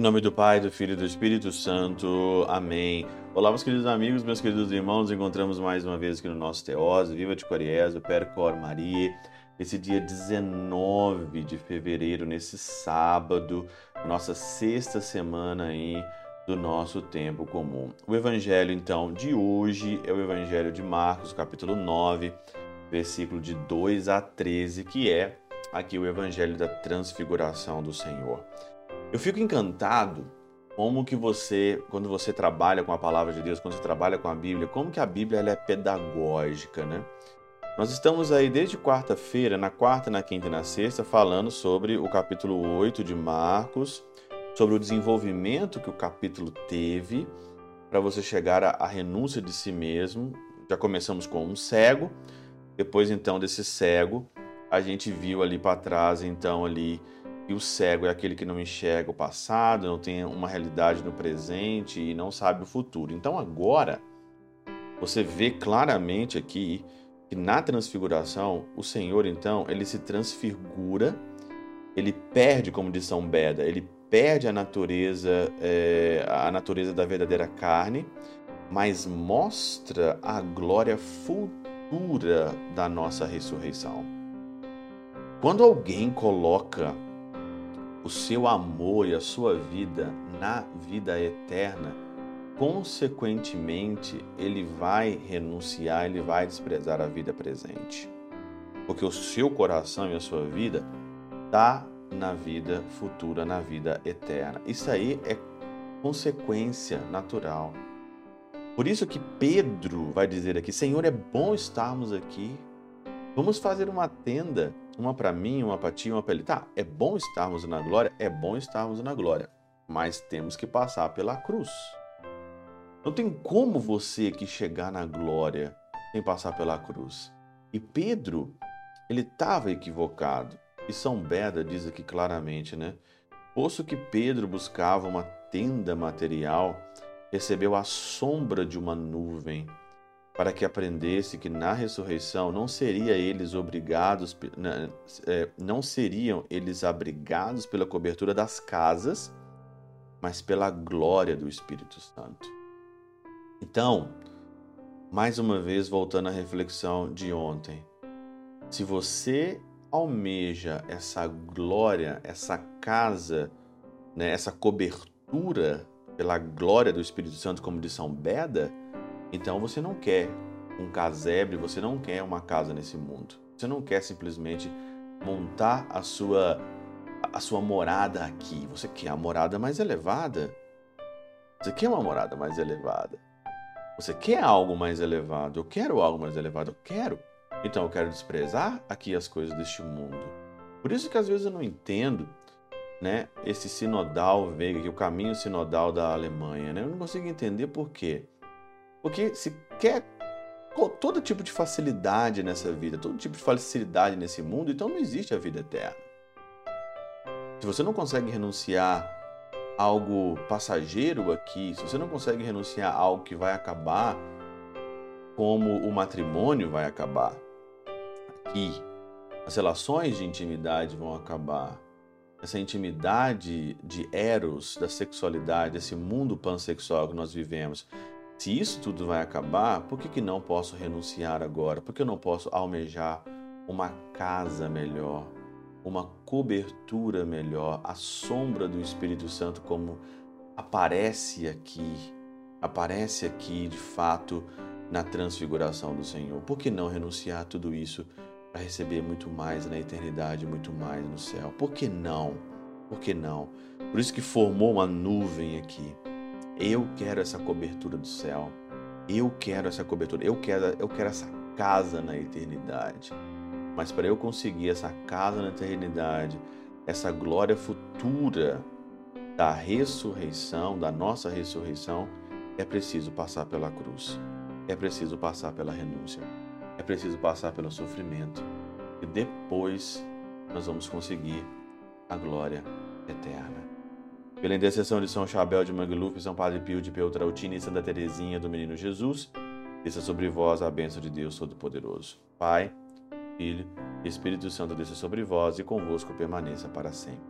Em nome do Pai, do Filho e do Espírito Santo. Amém. Olá, meus queridos amigos, meus queridos irmãos. Encontramos mais uma vez aqui no nosso Teose. Viva de Coriésio, Percor Maria. Esse dia 19 de fevereiro, nesse sábado, nossa sexta semana aí do nosso tempo comum. O evangelho, então, de hoje é o evangelho de Marcos, capítulo 9, versículo de 2 a 13, que é aqui o evangelho da transfiguração do Senhor. Eu fico encantado como que você, quando você trabalha com a palavra de Deus, quando você trabalha com a Bíblia, como que a Bíblia ela é pedagógica, né? Nós estamos aí desde quarta-feira, na quarta, na quinta e na sexta, falando sobre o capítulo 8 de Marcos, sobre o desenvolvimento que o capítulo teve para você chegar à renúncia de si mesmo. Já começamos com um cego, depois então desse cego, a gente viu ali para trás, então ali e o cego é aquele que não enxerga o passado, não tem uma realidade no presente e não sabe o futuro. Então agora você vê claramente aqui que na transfiguração o Senhor então ele se transfigura, ele perde, como diz São Beda, ele perde a natureza, é, a natureza da verdadeira carne, mas mostra a glória futura da nossa ressurreição. Quando alguém coloca o seu amor e a sua vida na vida eterna, consequentemente, ele vai renunciar, ele vai desprezar a vida presente. Porque o seu coração e a sua vida está na vida futura, na vida eterna. Isso aí é consequência natural. Por isso que Pedro vai dizer aqui: Senhor, é bom estarmos aqui. Vamos fazer uma tenda uma para mim, uma para ti, uma para ele. Tá, é bom estarmos na glória? É bom estarmos na glória, mas temos que passar pela cruz. Não tem como você aqui chegar na glória sem passar pela cruz. E Pedro, ele estava equivocado. E São Beda diz aqui claramente, né? Posto que Pedro buscava uma tenda material, recebeu a sombra de uma nuvem para que aprendesse que na ressurreição não seria eles obrigados, é, não seriam eles abrigados pela cobertura das casas, mas pela glória do Espírito Santo. Então, mais uma vez voltando à reflexão de ontem, se você almeja essa glória, essa casa, né, essa cobertura pela glória do Espírito Santo, como de São Beda, então você não quer um casebre, você não quer uma casa nesse mundo. Você não quer simplesmente montar a sua a sua morada aqui. Você quer a morada mais elevada. Você quer uma morada mais elevada. Você quer algo mais elevado. Eu quero algo mais elevado. Eu quero. Então eu quero desprezar aqui as coisas deste mundo. Por isso que às vezes eu não entendo, né, esse sinodal veiga, o caminho sinodal da Alemanha, né? Eu não consigo entender por quê. Porque se quer todo tipo de facilidade nessa vida, todo tipo de facilidade nesse mundo, então não existe a vida eterna. Se você não consegue renunciar a algo passageiro aqui, se você não consegue renunciar a algo que vai acabar, como o matrimônio vai acabar aqui, as relações de intimidade vão acabar, essa intimidade de eros, da sexualidade, esse mundo pansexual que nós vivemos, se isso tudo vai acabar, por que, que não posso renunciar agora? Por que eu não posso almejar uma casa melhor, uma cobertura melhor, a sombra do Espírito Santo como aparece aqui, aparece aqui de fato na transfiguração do Senhor? Por que não renunciar a tudo isso para receber muito mais na eternidade, muito mais no céu? Por que não? Por que não? Por isso que formou uma nuvem aqui eu quero essa cobertura do céu. Eu quero essa cobertura. Eu quero, eu quero essa casa na eternidade. Mas para eu conseguir essa casa na eternidade, essa glória futura da ressurreição, da nossa ressurreição, é preciso passar pela cruz. É preciso passar pela renúncia. É preciso passar pelo sofrimento. E depois nós vamos conseguir a glória eterna. Pela intercessão de São Chabel de Mangluf, São Padre Pio de Peltrautina e Santa Teresinha do Menino Jesus, desça sobre vós a bênção de Deus Todo-Poderoso. Pai, Filho e Espírito Santo desça sobre vós e convosco permaneça para sempre.